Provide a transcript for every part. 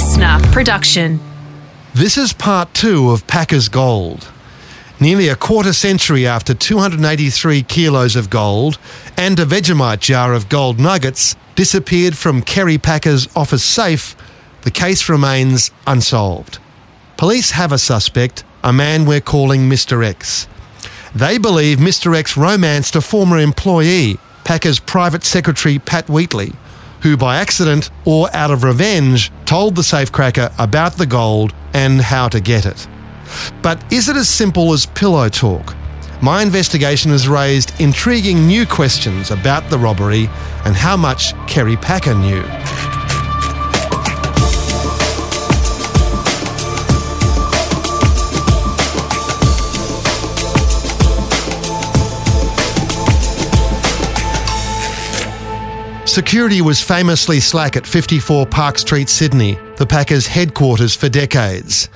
LiSTNR production. This is part two of Packer's Gold. Nearly a quarter century after 283 kilos of gold and a Vegemite jar of gold nuggets disappeared from Kerry Packer's office safe, the case remains unsolved. Police have a suspect, a man we're calling Mr. X. They believe Mr. X romanced a former employee, Packer's private secretary Pat Wheatley, who by accident or out of revenge told the safecracker about the gold and how to get it. But is it as simple as pillow talk? My investigation has raised intriguing new questions about the robbery and how much Kerry Packer knew. Security was famously slack at 54 Park Street, Sydney, the Packers' headquarters for decades.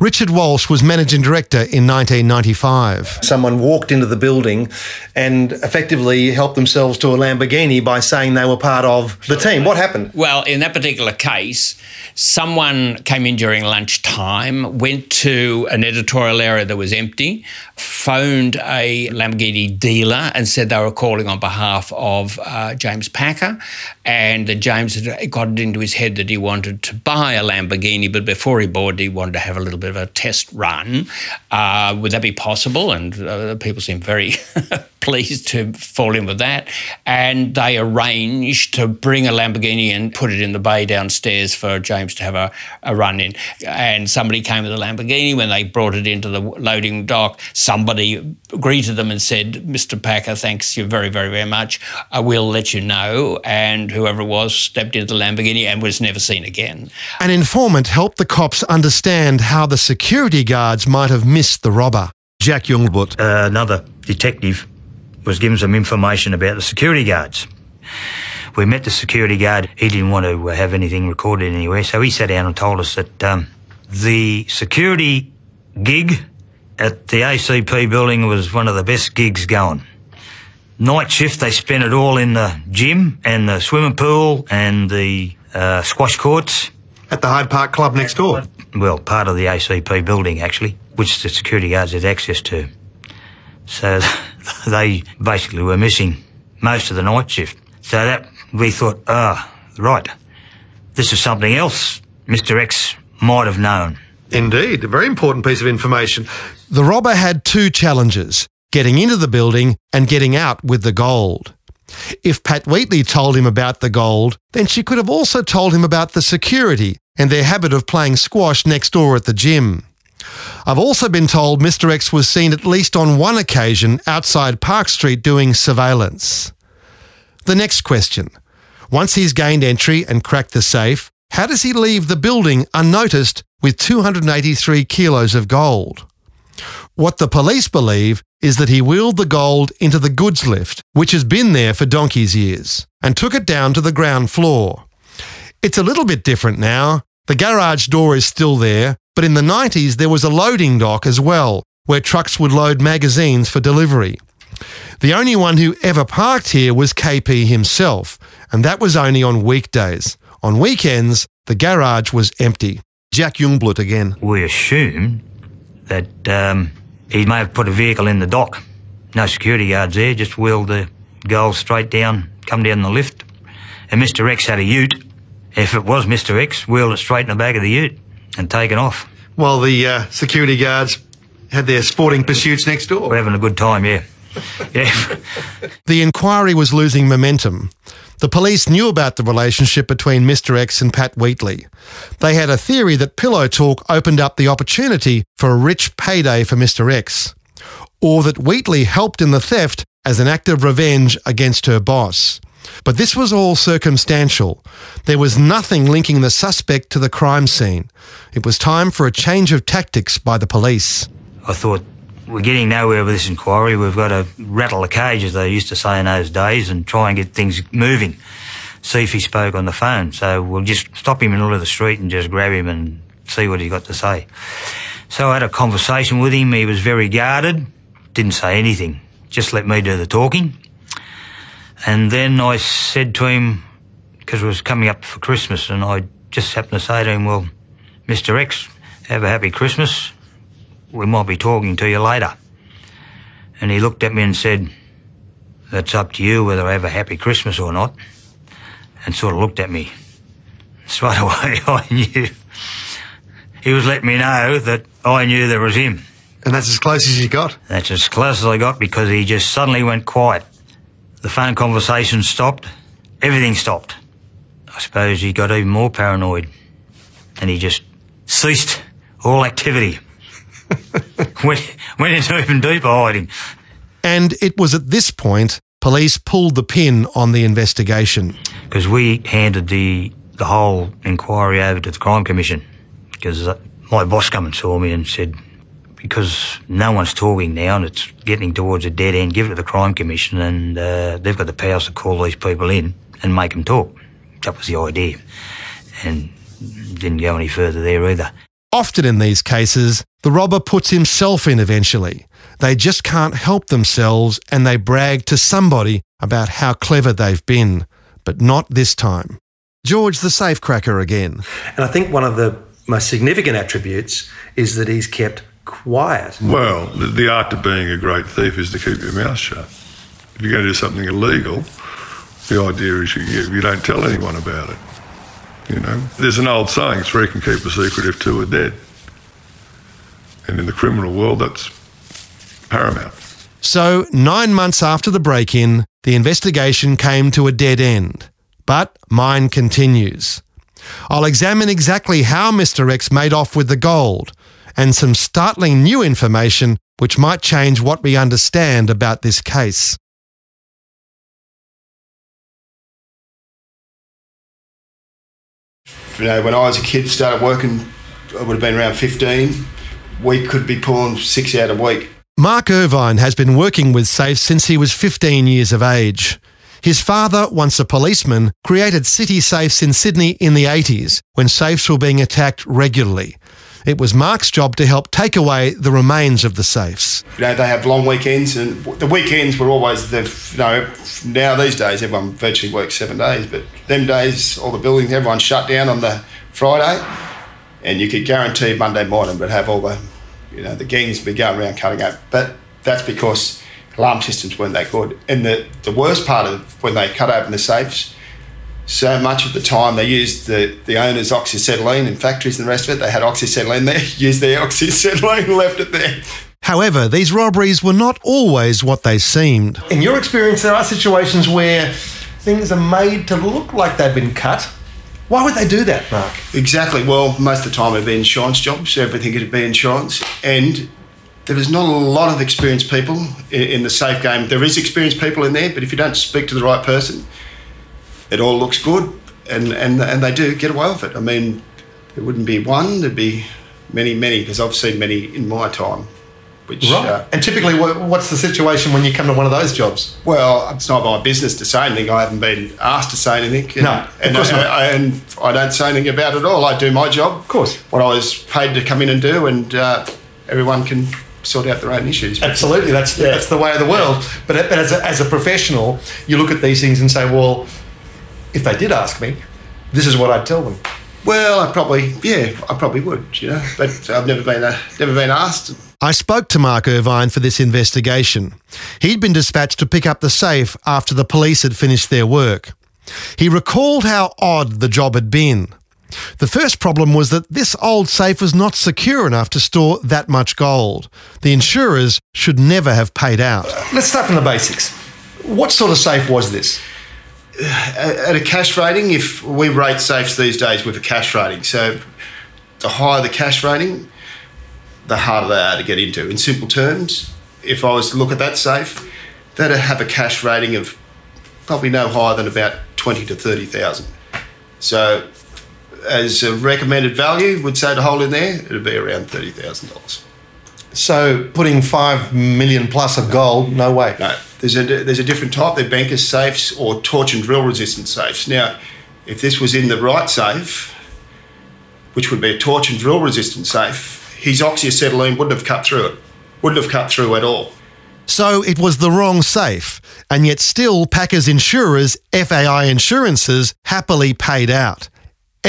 Richard Walsh was managing director in 1995. Someone walked into the building and effectively helped themselves to a Lamborghini by saying they were part of the team. What happened? Well, in that particular case, someone came in during lunchtime, went to an editorial area that was empty, phoned a Lamborghini dealer and said they were calling on behalf of uh, James Packer, and that James had got it into his head that he wanted to buy a Lamborghini, but before he bought it, he wanted to have a little bit bit of a test run. Uh, would that be possible? And uh, people seem very pleased to fall in with that. And they arranged to bring a Lamborghini and put it in the bay downstairs for James to have a, a run in. And somebody came with a Lamborghini when they brought it into the loading dock. Somebody greeted them and said, Mr. Packer, thanks you very, very, very much. I will let you know. And whoever it was stepped into the Lamborghini and was never seen again. An informant helped the cops understand how the security guards might have missed the robber. Jack Jungblut. Uh, another detective was given some information about the security guards. We met the security guard. He didn't want to have anything recorded anywhere, so he sat down and told us that um, the security gig at the ACP building was one of the best gigs going. Night shift, they spent it all in the gym and the swimming pool and the uh, squash courts. At the Hyde Park Club next door? Well, part of the ACP building, actually, which the security guards had access to. So they basically were missing most of the night shift. So that we thought, ah, oh, right, this is something else Mr. X might have known. Indeed, a very important piece of information. The robber had two challenges getting into the building and getting out with the gold. If Pat Wheatley told him about the gold, then she could have also told him about the security and their habit of playing squash next door at the gym. I've also been told Mr. X was seen at least on one occasion outside Park Street doing surveillance. The next question once he's gained entry and cracked the safe, how does he leave the building unnoticed with 283 kilos of gold? What the police believe is that he wheeled the gold into the goods lift, which has been there for donkey's years, and took it down to the ground floor. It's a little bit different now. The garage door is still there, but in the 90s there was a loading dock as well, where trucks would load magazines for delivery. The only one who ever parked here was KP himself, and that was only on weekdays. On weekends, the garage was empty. Jack Jungblut again. We assume that um, he may have put a vehicle in the dock. No security guards there, just wheeled the gold straight down, come down the lift. And Mr. X had a ute. If it was Mr. X, wheeled it straight in the back of the ute and taken off. While the uh, security guards had their sporting pursuits next door. We're having a good time, yeah. yeah. the inquiry was losing momentum. The police knew about the relationship between Mr. X and Pat Wheatley. They had a theory that Pillow Talk opened up the opportunity for a rich payday for Mr. X, or that Wheatley helped in the theft as an act of revenge against her boss. But this was all circumstantial. There was nothing linking the suspect to the crime scene. It was time for a change of tactics by the police. I thought we're getting nowhere with this inquiry. We've got to rattle the cage, as they used to say in those days, and try and get things moving. See if he spoke on the phone. So we'll just stop him in the middle of the street and just grab him and see what he's got to say. So I had a conversation with him. He was very guarded, didn't say anything, just let me do the talking. And then I said to him, because it was coming up for Christmas, and I just happened to say to him, Well, Mr. X, have a happy Christmas. We might be talking to you later. And he looked at me and said, That's up to you whether I have a happy Christmas or not. And sort of looked at me. Straight away, I knew. He was letting me know that I knew there was him. And that's as close as you got? That's as close as I got because he just suddenly went quiet. The phone conversation stopped. Everything stopped. I suppose he got even more paranoid. And he just ceased all activity. went, went into even deeper hiding. And it was at this point police pulled the pin on the investigation. Because we handed the, the whole inquiry over to the Crime Commission. Because uh, my boss come and saw me and said, because no one's talking now and it's getting towards a dead end, give it to the Crime Commission and uh, they've got the powers to call these people in and make them talk. That was the idea. And didn't go any further there either. Often in these cases, the robber puts himself in eventually. They just can't help themselves and they brag to somebody about how clever they've been. But not this time. George the safecracker again. And I think one of the most significant attributes is that he's kept quiet. Well, the, the art of being a great thief is to keep your mouth shut. If you're going to do something illegal, the idea is you, you don't tell anyone about it. You know, there's an old saying: three can keep a secret if two are dead. And in the criminal world, that's paramount. So, nine months after the break in, the investigation came to a dead end. But mine continues. I'll examine exactly how Mr. X made off with the gold and some startling new information which might change what we understand about this case. You know, when I was a kid, started working, I would have been around 15. We could be pulling six out a week. Mark Irvine has been working with safes since he was 15 years of age. His father, once a policeman, created city safes in Sydney in the 80s when safes were being attacked regularly. It was Mark's job to help take away the remains of the safes. You know, they have long weekends, and the weekends were always the, you know, now these days everyone virtually works seven days, but them days, all the buildings, everyone shut down on the Friday, and you could guarantee Monday morning would have all the, you know, the gangs be going around cutting up. But that's because alarm systems weren't that good. And the, the worst part of when they cut open the safes, so much of the time they used the, the owner's oxyacetylene in factories and the rest of it. They had oxyacetylene there, used their oxyacetylene left it there. However, these robberies were not always what they seemed. In your experience, there are situations where things are made to look like they've been cut. Why would they do that, Mark? Exactly. Well, most of the time it'd be insurance jobs. Everything would be insurance. And there is not a lot of experienced people in, in the safe game. There is experienced people in there, but if you don't speak to the right person, it all looks good, and, and, and they do get away with it. I mean, there wouldn't be one, there'd be many, many, because I've seen many in my time. Which, right. Uh, and typically, what's the situation when you come to one of those jobs? Well, it's not my business to say anything. I haven't been asked to say anything. And, no, and, of course I, not. I, and I don't say anything about it at all. I do my job. Of course. What I was paid to come in and do, and uh, everyone can sort out their own issues. Absolutely, that's the, yeah. that's the way of the world. But, but as, a, as a professional, you look at these things and say, well, if they did ask me, this is what I'd tell them. Well, I probably, yeah, I probably would, you know, but I've never been, uh, never been asked. I spoke to Mark Irvine for this investigation. He'd been dispatched to pick up the safe after the police had finished their work. He recalled how odd the job had been. The first problem was that this old safe was not secure enough to store that much gold. The insurers should never have paid out. Let's start from the basics. What sort of safe was this? At a cash rating, if we rate safes these days with a cash rating, so the higher the cash rating, the harder they are to get into. In simple terms, if I was to look at that safe, that'd have a cash rating of probably no higher than about twenty to thirty thousand. So, as a recommended value, would say to hold in there, it'd be around thirty thousand dollars. So, putting five million plus of gold, no way. No, there's a, there's a different type. They're banker's safes or torch and drill resistant safes. Now, if this was in the right safe, which would be a torch and drill resistant safe, his oxyacetylene wouldn't have cut through it. Wouldn't have cut through at all. So it was the wrong safe, and yet still Packer's insurers, FAI Insurances, happily paid out.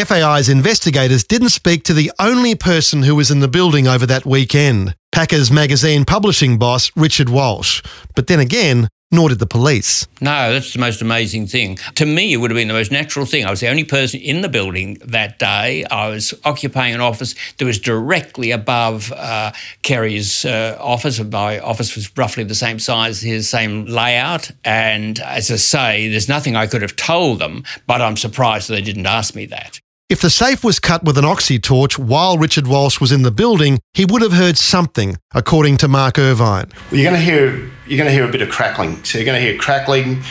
FAI's investigators didn't speak to the only person who was in the building over that weekend, Packers magazine publishing boss Richard Walsh. But then again, nor did the police. No, that's the most amazing thing. To me, it would have been the most natural thing. I was the only person in the building that day. I was occupying an office that was directly above uh, Kerry's uh, office. My office was roughly the same size, his same layout. And as I say, there's nothing I could have told them, but I'm surprised they didn't ask me that. If the safe was cut with an oxy torch while Richard Walsh was in the building, he would have heard something, according to Mark Irvine. Well, you're going to hear you're going to hear a bit of crackling. So you're going to hear crackling,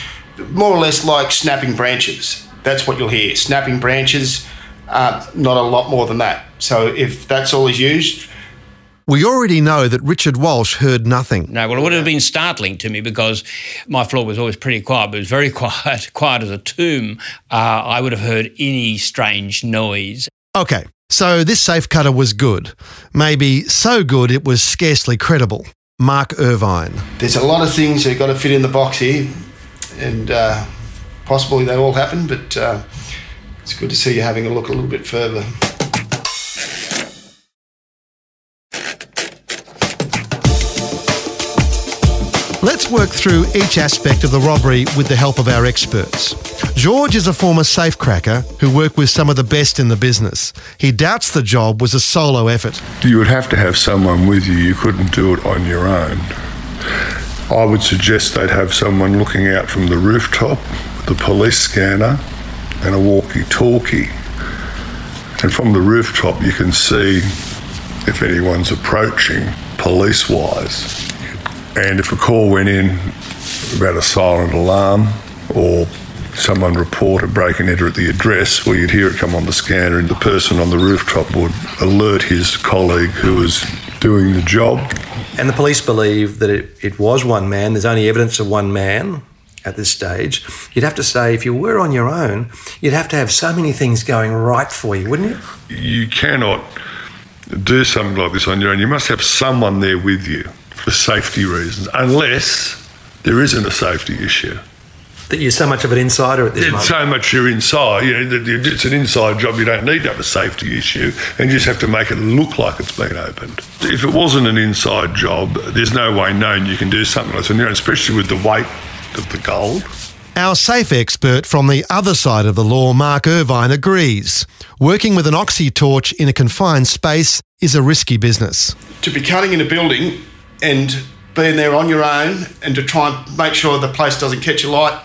more or less like snapping branches. That's what you'll hear. Snapping branches, uh, not a lot more than that. So if that's all is used, we already know that Richard Walsh heard nothing. No, well, it would have been startling to me because my floor was always pretty quiet, but it was very quiet, quiet as a tomb. Uh, I would have heard any strange noise. Okay, so this safe cutter was good. Maybe so good it was scarcely credible. Mark Irvine. There's a lot of things that got to fit in the box here, and uh, possibly they all happen, but uh, it's good to see you having a look a little bit further. Let's work through each aspect of the robbery with the help of our experts. George is a former safecracker who worked with some of the best in the business. He doubts the job was a solo effort. You would have to have someone with you. You couldn't do it on your own. I would suggest they'd have someone looking out from the rooftop, the police scanner, and a walkie talkie. And from the rooftop, you can see if anyone's approaching police wise. And if a call went in about a silent alarm or someone report a break and enter at the address, well, you'd hear it come on the scanner, and the person on the rooftop would alert his colleague who was doing the job. And the police believe that it, it was one man. There's only evidence of one man at this stage. You'd have to say, if you were on your own, you'd have to have so many things going right for you, wouldn't you? You cannot do something like this on your own. You must have someone there with you for safety reasons, unless there isn't a safety issue. That you're so much of an insider at this It's moment. so much you're inside. You know, it's an inside job. You don't need to have a safety issue, and you just have to make it look like it's been opened. If it wasn't an inside job, there's no way known you can do something like this on your especially with the weight of the gold. Our safe expert from the other side of the law, Mark Irvine, agrees. Working with an oxy torch in a confined space is a risky business. To be cutting in a building and being there on your own and to try and make sure the place doesn't catch a light,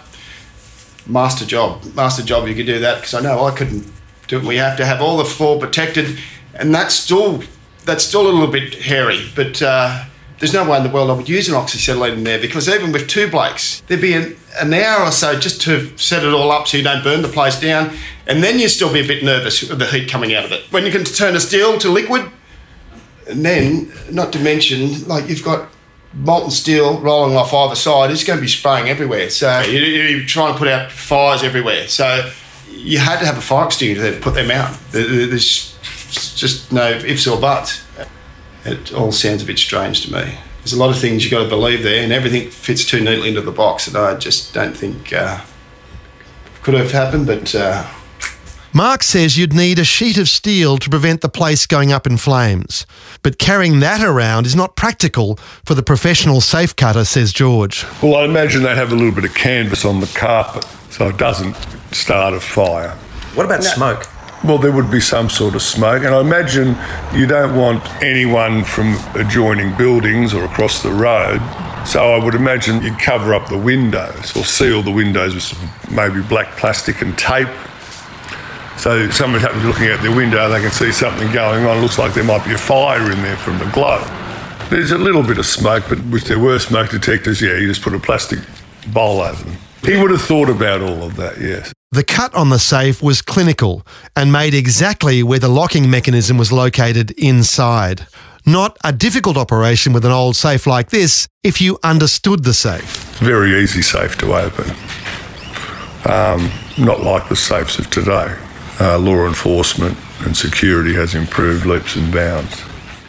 master job. Master job, you could do that because I know I couldn't do it. We have to have all the floor protected, and that's still that's still a little bit hairy. But uh, there's no way in the world I would use an oxyacetylene in there because even with two blokes, there'd be an, an hour or so just to set it all up so you don't burn the place down, and then you'd still be a bit nervous with the heat coming out of it. When you can turn a steel to liquid, and then not to mention like you've got molten steel rolling off either side, it's going to be spraying everywhere. So you- you're trying to put out fires everywhere. So you had to have a fire extinguisher to put them out. There- there- There's just no ifs or buts. It all sounds a bit strange to me. There's a lot of things you've got to believe there, and everything fits too neatly into the box that I just don't think uh, could have happened. But uh, Mark says you'd need a sheet of steel to prevent the place going up in flames. But carrying that around is not practical for the professional safe cutter, says George. Well, I imagine they'd have a little bit of canvas on the carpet so it doesn't start a fire. What about smoke? Well, there would be some sort of smoke, and I imagine you don't want anyone from adjoining buildings or across the road. So I would imagine you'd cover up the windows or seal the windows with some maybe black plastic and tape. So someone happens looking out their window, they can see something going on. It looks like there might be a fire in there from the glow. There's a little bit of smoke, but if there were smoke detectors, yeah, you just put a plastic bowl over them. He would have thought about all of that, yes. The cut on the safe was clinical and made exactly where the locking mechanism was located inside. Not a difficult operation with an old safe like this if you understood the safe. very easy safe to open. Um, not like the safes of today. Uh, law enforcement and security has improved leaps and bounds.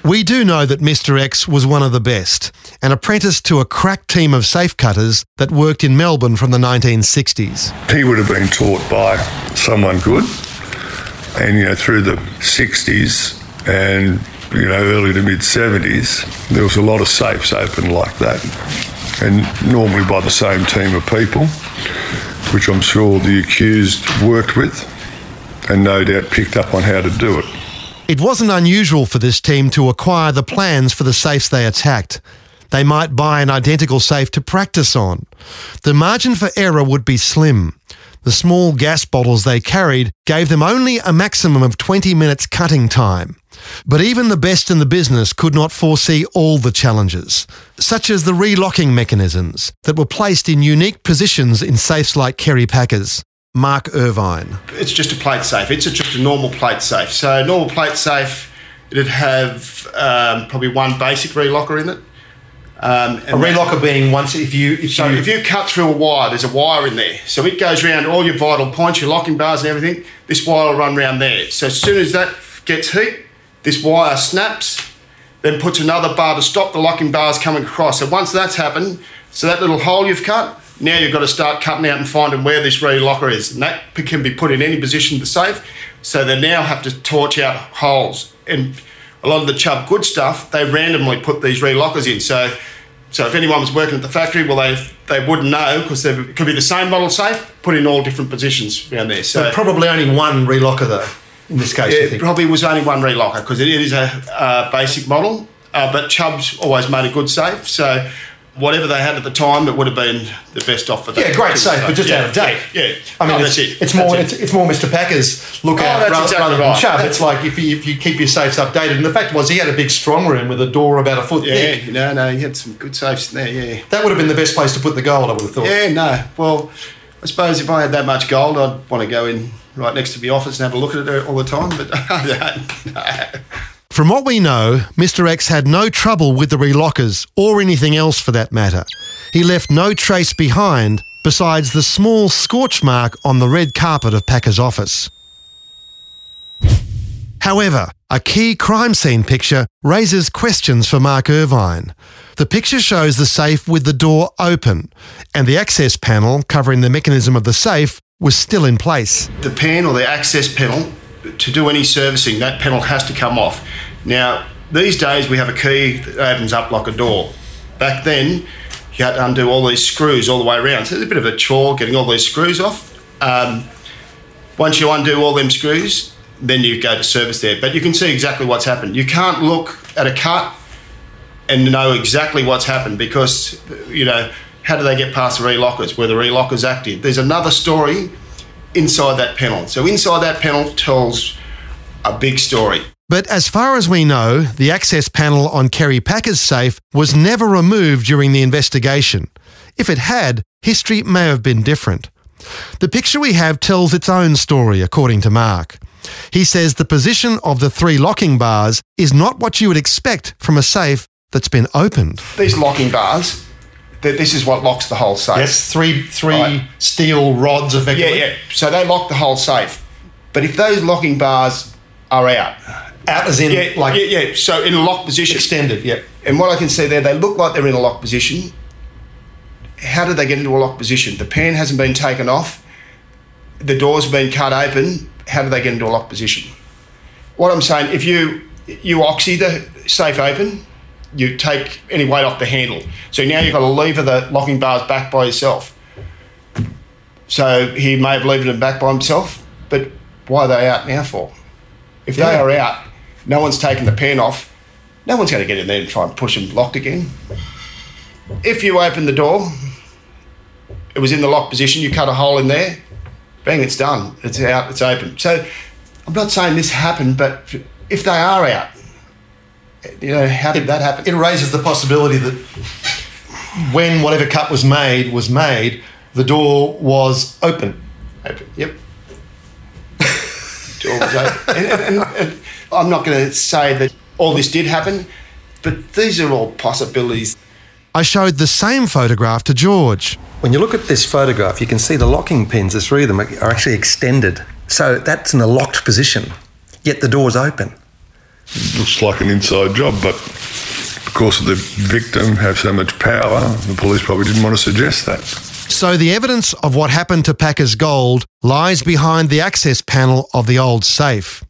We do know that Mr. X was one of the best, an apprentice to a crack team of safe cutters that worked in Melbourne from the 1960s. He would have been taught by someone good, And, you know, through the 60s and, you know, early to mid 70s, there was a lot of safes open like that. And normally by the same team of people, which I'm sure the accused worked with and no doubt picked up on how to do it. It wasn't unusual for this team to acquire the plans for the safes they attacked. They might buy an identical safe to practice on. The margin for error would be slim. The small gas bottles they carried gave them only a maximum of 20 minutes cutting time. But even the best in the business could not foresee all the challenges, such as the relocking mechanisms that were placed in unique positions in safes like Kerry Packers. Mark Irvine. It's just a plate safe. It's a, just a normal plate safe. So a normal plate safe, it'd have um, probably one basic relocker in it. Um, a relocker being once if you if so you, if you cut through a wire, there's a wire in there. So it goes around all your vital points, your locking bars and everything. This wire will run around there. So as soon as that gets heat, this wire snaps, then puts another bar to stop the locking bars coming across. So once that's happened, so that little hole you've cut, now you've got to start cutting out and finding where this relocker is. And that can be put in any position of the safe. So they now have to torch out holes. And a lot of the Chubb good stuff, they randomly put these relockers in. So so if anyone was working at the factory, well, they they wouldn't know because it could be the same model safe, put in all different positions around there. So but probably only one relocker though. In this case, it probably was only one relocker because it is a, a basic model. Uh, but Chubb's always made a good safe, so whatever they had at the time, it would have been the best offer. Yeah, great safe, but just yeah, out of date. Yeah, yeah. I mean, oh, it's, it. it's more it's, it's, more Mr. Packer's look oh, out rather, exactly rather right. Chubb. It's like if you, if you keep your safes updated. And the fact was, he had a big strong room with a door about a foot yeah, thick. Yeah, no, no, he had some good safes in there. Yeah, that would have been the best place to put the gold. I would have thought. Yeah, no. Well, I suppose if I had that much gold, I'd want to go in right next to the office and have a look at it all the time. But no. From what we know, Mr. X had no trouble with the relockers, or anything else for that matter. He left no trace behind besides the small scorch mark on the red carpet of Packer's office. However, a key crime scene picture raises questions for Mark Irvine. The picture shows the safe with the door open, and the access panel covering the mechanism of the safe was still in place. The pan or the access panel, to do any servicing, that panel has to come off. Now, these days we have a key that opens up like a door. Back then, you had to undo all these screws all the way around. So it's a bit of a chore getting all these screws off. Um, once you undo all them screws, then you go to service there. But you can see exactly what's happened. You can't look at a cut and know exactly what's happened because, you know, how do they get past the relockers? Were the relockers active? There's another story inside that panel. So inside that panel tells a big story. But as far as we know, the access panel on Kerry Packer's safe was never removed during the investigation. If it had, history may have been different. The picture we have tells its own story, according to Mark. He says the position of the three locking bars is not what you would expect from a safe that's been opened. These locking bars, this is what locks the whole safe. Yes, three three right. steel rods effectively. Yeah, yeah. So they lock the whole safe. But if those locking bars are out, out as in yeah, like yeah, yeah. So in a locked position, extended. Yeah. And what I can see there, they look like they're in a locked position. How did they get into a locked position? The pan hasn't been taken off. The door's been cut open. How do they get into a locked position? What I'm saying, if you you oxy the safe open, you take any weight off the handle. So now you've got to lever the locking bars back by yourself. So he may have levered them back by himself, but why are they out now for? If yeah. they are out, no one's taken the pen off, no one's going to get in there and try and push them locked again. If you open the door, it was in the lock position, you cut a hole in there, bang, it's done. It's out, it's open. So I'm not saying this happened, but if they are out, you know, how did it, that happen? It raises the possibility that when whatever cut was made was made, the door was open. Open, yep. door was open. and, and, and I'm not going to say that all this did happen, but these are all possibilities. I showed the same photograph to George. When you look at this photograph, you can see the locking pins, the three of them are actually extended. So that's in a locked position, yet the door's open. Looks like an inside job, but because the victim have so much power, the police probably didn't want to suggest that. So the evidence of what happened to Packer's gold lies behind the access panel of the old safe.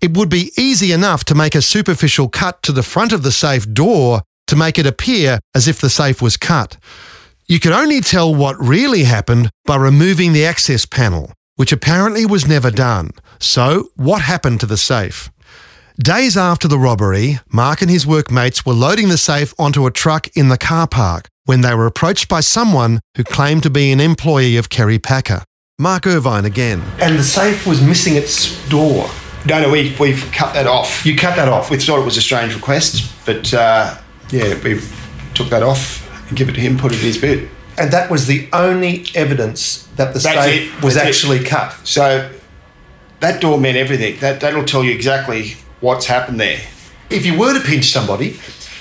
It would be easy enough to make a superficial cut to the front of the safe door to make it appear as if the safe was cut. You could only tell what really happened by removing the access panel, which apparently was never done. So, what happened to the safe? Days after the robbery, Mark and his workmates were loading the safe onto a truck in the car park when they were approached by someone who claimed to be an employee of Kerry Packer. Mark Irvine again. And the safe was missing its door. No, no, we, we've cut that off. You cut that off. We thought it was a strange request, but uh, yeah, we took that off and give it to him, put it in his bed. And that was the only evidence that the That's safe it. was That's it. actually cut. So that door meant everything. That, that'll tell you exactly what's happened there. If you were to pinch somebody,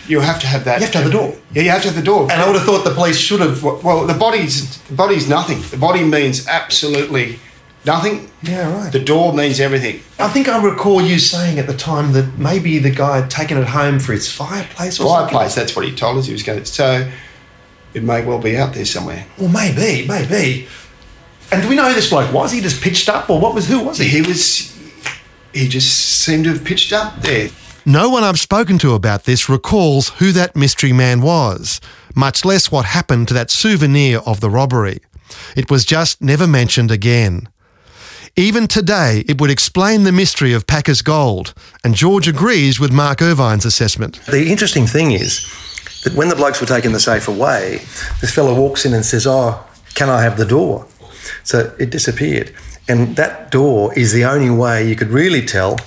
You have to have that. You have to have the door. Yeah, you have to have the door. and I would have thought the police should have. well, the body's the body's nothing. The body means absolutely nothing. Yeah, right. The door means everything. I think I recall you saying at the time that maybe the guy had taken it home for his fireplace or something. Fireplace. That's what he told us he was going to. So it may well be out there somewhere. Well, maybe, maybe. And do we know who this bloke was? He just pitched up, or what was? Who was he? He was. He just seemed to have pitched up there. No one I've spoken to about this recalls who that mystery man was, much less what happened to that souvenir of the robbery. It was just never mentioned again. Even today, it would explain the mystery of Packer's gold, and George agrees with Mark Irvine's assessment. The interesting thing is that when the blokes were taking the safe away, this fellow walks in and says, Oh, can I have the door? So it disappeared. And that door is the only way you could really tell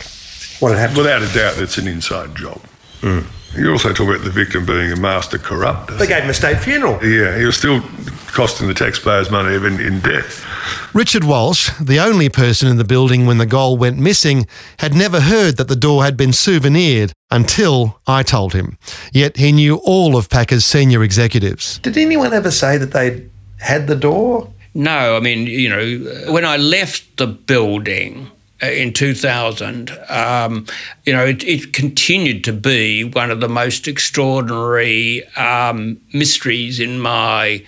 what had happened. Without a doubt, it's an inside job. Hmm. You also talk about the victim being a master corrupter. They gave him a state funeral. Yeah, he was still costing the taxpayers money even in death. Richard Walsh, the only person in the building when the gold went missing, had never heard that the door had been souvenired until I told him. Yet he knew all of Packer's senior executives. Did anyone ever say that they'd had the door? No, I mean, you know, when I left the building uh, in 2000, um, you know, it, it continued to be one of the most extraordinary um, mysteries in my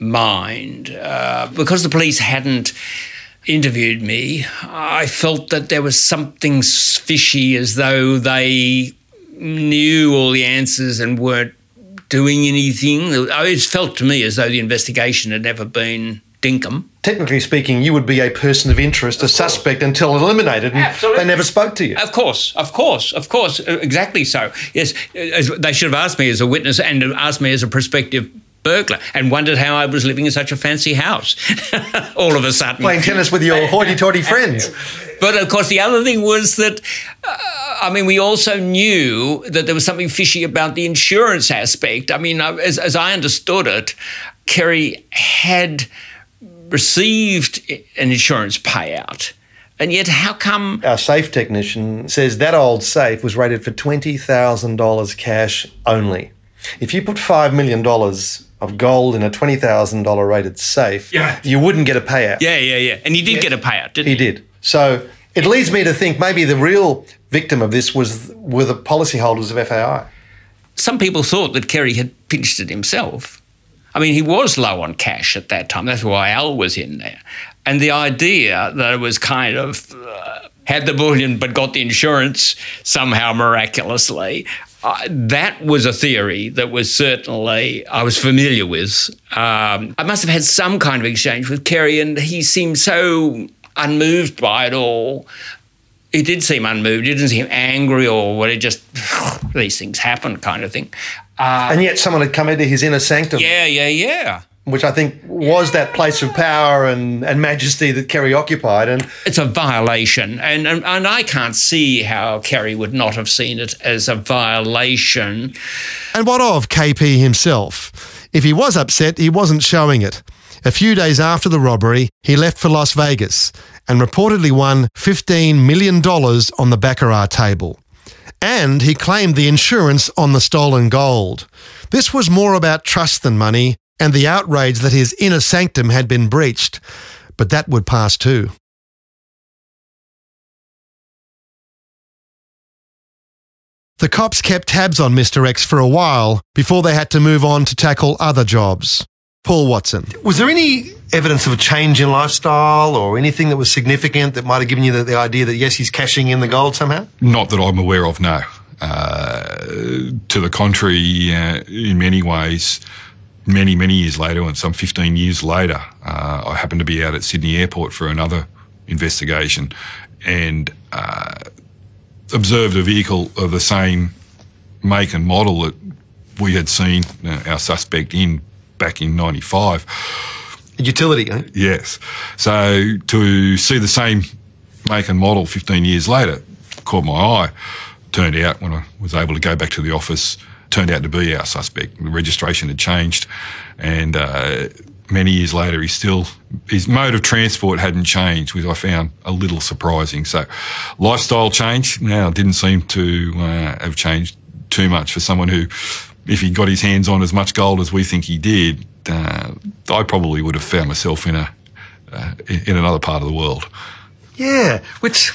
mind. Uh, because the police hadn't interviewed me, I felt that there was something fishy as though they knew all the answers and weren't doing anything. It felt to me as though the investigation had never been dinkum. Technically speaking, you would be a person of interest, a suspect until eliminated, and Absolutely. they never spoke to you. Of course, of course, of course, uh, exactly so. Yes, as they should have asked me as a witness and asked me as a prospective burglar, and wondered how I was living in such a fancy house. All of a sudden, Playing tennis with your hoity-toity friends. But of course, the other thing was that, uh, I mean, we also knew that there was something fishy about the insurance aspect. I mean, uh, as, as I understood it, Kerry had received an insurance payout. And yet, how come Our safe technician says that old safe was rated for $20,000 cash only. If you put $5 million of gold in a $20,000 rated safe, Yeah. you wouldn't get a payout. Yeah, yeah, yeah. And he did get a payout, didn't He he? did. So it leads me to think maybe the real victim of this was were the policyholders of FAI. Some people thought that Kerry had pinched it himself. I mean, he was low on cash at that time. That's why Al was in there. And the idea that it was kind of uh, had the bullion but got the insurance somehow miraculously. Uh, that was a theory that was certainly I was familiar with. Um, I must have had some kind of exchange with Kerry, and he seemed so unmoved by it all. He did seem unmoved. He didn't seem angry or what. It just these things happen, kind of thing. Uh, And yet someone had come into his inner sanctum, yeah, yeah, yeah. which I think was that place of power and, and majesty that Kerry occupied. And It's a violation, and, and and I can't see how Kerry would not have seen it as a violation. And what of KP himself? If he was upset, he wasn't showing it. A few days after the robbery, he left for Las Vegas and reportedly won $15 million on the Baccarat table. And he claimed the insurance on the stolen gold. This was more about trust than money and the outrage that his inner sanctum had been breached. But that would pass too. The cops kept tabs on Mr. X for a while before they had to move on to tackle other jobs. Paul Watson. Was there any evidence of a change in lifestyle or anything that was significant that might have given you the, the idea that yes, he's cashing in the gold somehow? Not that I'm aware of, no. Uh, to the contrary, uh, in many ways, many, many years later, and some 15 years later, uh, I happened to be out at Sydney Airport for another investigation and uh, observed a vehicle of the same make and model that we had seen uh, our suspect in back in 95. Utility, eh? Yes. So to see the same make and model 15 years later caught my eye. Turned out when I was able to go back to the office, turned out to be our suspect. The registration had changed, and uh, many years later, he still his mode of transport hadn't changed, which I found a little surprising. So, lifestyle change now didn't seem to uh, have changed too much for someone who, if he got his hands on as much gold as we think he did, uh, I probably would have found myself in a uh, in another part of the world. Yeah, which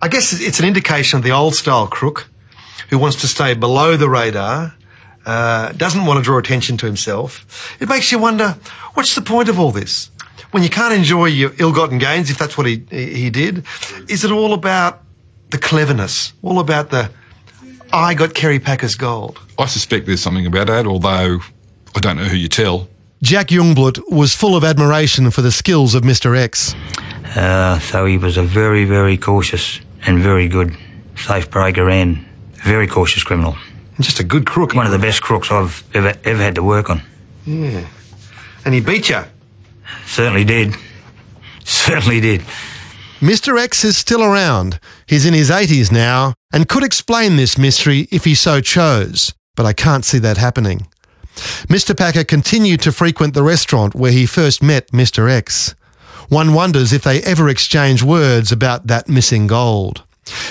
I guess it's an indication of the old style crook who wants to stay below the radar, uh, doesn't want to draw attention to himself. It makes you wonder, what's the point of all this? When you can't enjoy your ill-gotten gains, if that's what he he did, is it all about the cleverness, all about the I got Kerry Packer's gold? I suspect there's something about that, although I don't know who you tell. Jack Jungblut was full of admiration for the skills of Mr. X. Uh, so he was a very, very cautious and very good safe breaker and very cautious criminal. Just a good crook. One of the best crooks I've ever ever had to work on. Yeah. And he beat you. Certainly did. Certainly did. Mr. X is still around. He's in his 80s now and could explain this mystery if he so chose, but I can't see that happening. Mr. Packer continued to frequent the restaurant where he first met Mr. X. One wonders if they ever exchanged words about that missing gold.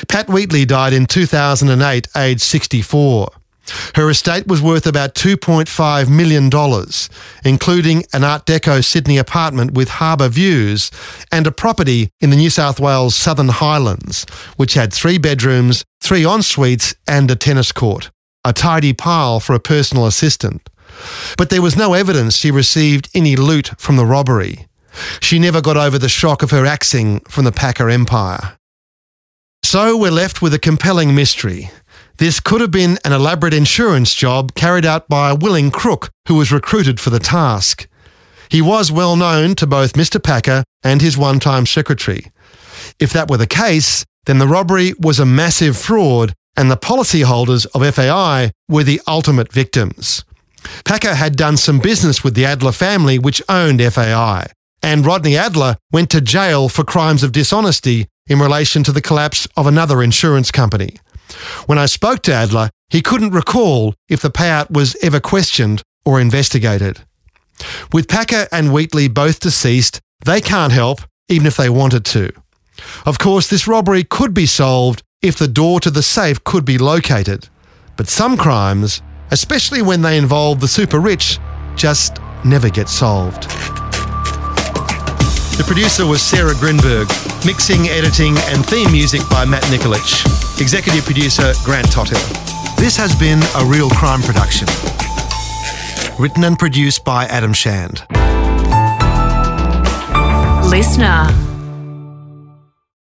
Pat Wheatley died in 2008, aged 64. Her estate was worth about $2.5 million, including an Art Deco Sydney apartment with harbour views and a property in the New South Wales Southern Highlands, which had three bedrooms, three en-suites and a tennis court. A tidy pile for a personal assistant. But there was no evidence she received any loot from the robbery. She never got over the shock of her axing from the Packer Empire. So we're left with a compelling mystery. This could have been an elaborate insurance job carried out by a willing crook who was recruited for the task. He was well known to both Mr. Packer and his one time secretary. If that were the case, then the robbery was a massive fraud and the policyholders of FAI were the ultimate victims. Packer had done some business with the Adler family, which owned FAI, and Rodney Adler went to jail for crimes of dishonesty in relation to the collapse of another insurance company. When I spoke to Adler, he couldn't recall if the payout was ever questioned or investigated. With Packer and Wheatley both deceased, they can't help, even if they wanted to. Of course, this robbery could be solved if the door to the safe could be located. But some crimes, especially when they involve the super rich, just never get solved. The producer was Sarah Grinberg, mixing, editing, and theme music by Matt Nikolic. Executive producer Grant Tothill. This has been a real crime production. Written and produced by Adam Shand. LiSTNR.